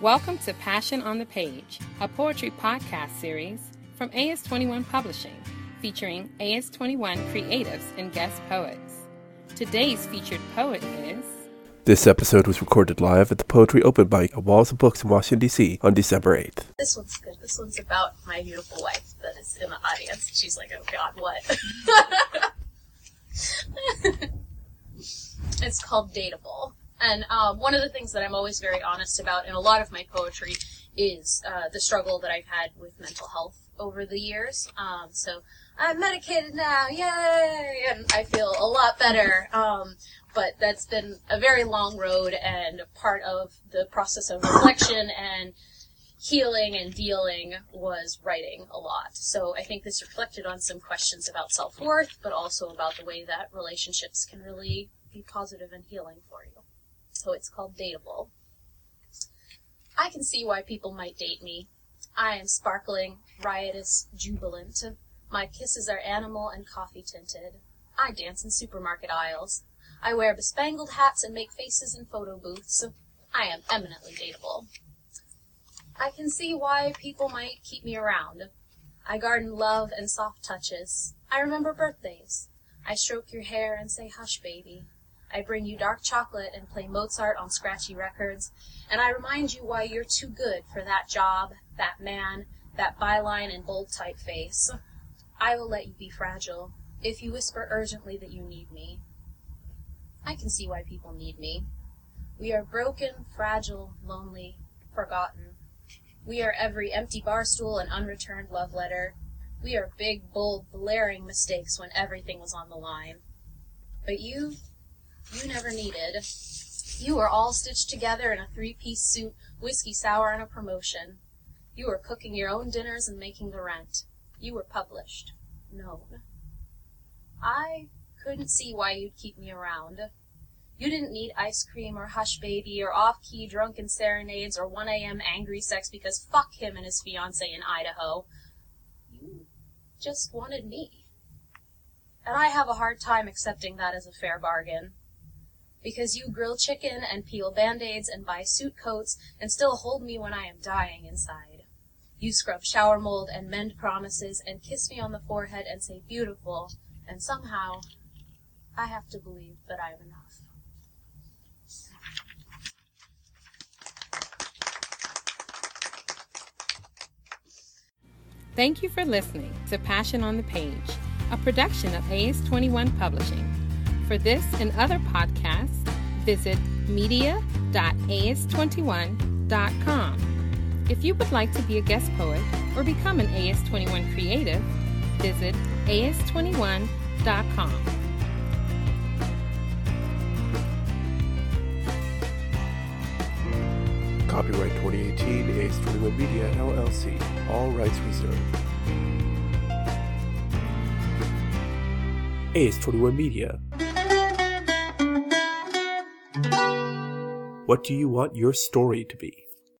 Welcome to Passion on the Page, a poetry podcast series from AS21 Publishing, featuring AS21 creatives and guest poets. Today's featured poet is. This episode was recorded live at the Poetry Open Mic at Walls of Books in Washington, D.C. on December 8th. This one's good. This one's about my beautiful wife that is in the audience. She's like, oh god, what? it's called Dateable. And um, one of the things that I'm always very honest about in a lot of my poetry is uh, the struggle that I've had with mental health over the years. Um, so I'm medicated now, yay! And I feel a lot better. Um, but that's been a very long road and part of the process of reflection and healing and dealing was writing a lot. So I think this reflected on some questions about self worth, but also about the way that relationships can really be positive and healing for you. So it's called Dateable. I can see why people might date me. I am sparkling, riotous, jubilant. My kisses are animal and coffee tinted. I dance in supermarket aisles. I wear bespangled hats and make faces in photo booths. I am eminently dateable. I can see why people might keep me around. I garden love and soft touches. I remember birthdays. I stroke your hair and say, hush, baby. I bring you dark chocolate and play Mozart on scratchy records. And I remind you why you're too good for that job, that man, that byline and bold typeface. I will let you be fragile if you whisper urgently that you need me. I can see why people need me. We are broken, fragile, lonely, forgotten. We are every empty bar stool and unreturned love letter. We are big, bold, blaring mistakes when everything was on the line. But you, you never needed. You were all stitched together in a three-piece suit, whiskey sour and a promotion. You were cooking your own dinners and making the rent. You were published, known. I couldn't see why you'd keep me around. You didn't need ice cream or hush baby or off-key drunken serenades or 1 a.m. angry sex because fuck him and his fiance in Idaho. You just wanted me. And I have a hard time accepting that as a fair bargain. Because you grill chicken and peel band-aids and buy suit coats and still hold me when I am dying inside. You scrub shower mold and mend promises and kiss me on the forehead and say beautiful, and somehow I have to believe that I am enough. Thank you for listening to Passion on the Page, a production of AS21 Publishing. For this and other podcasts, visit media.as21.com. If you would like to be a guest poet or become an AS21 creative, visit as21.com. Copyright 2018 AS21 Media LLC. All rights reserved. AS21 Media. What do you want your story to be?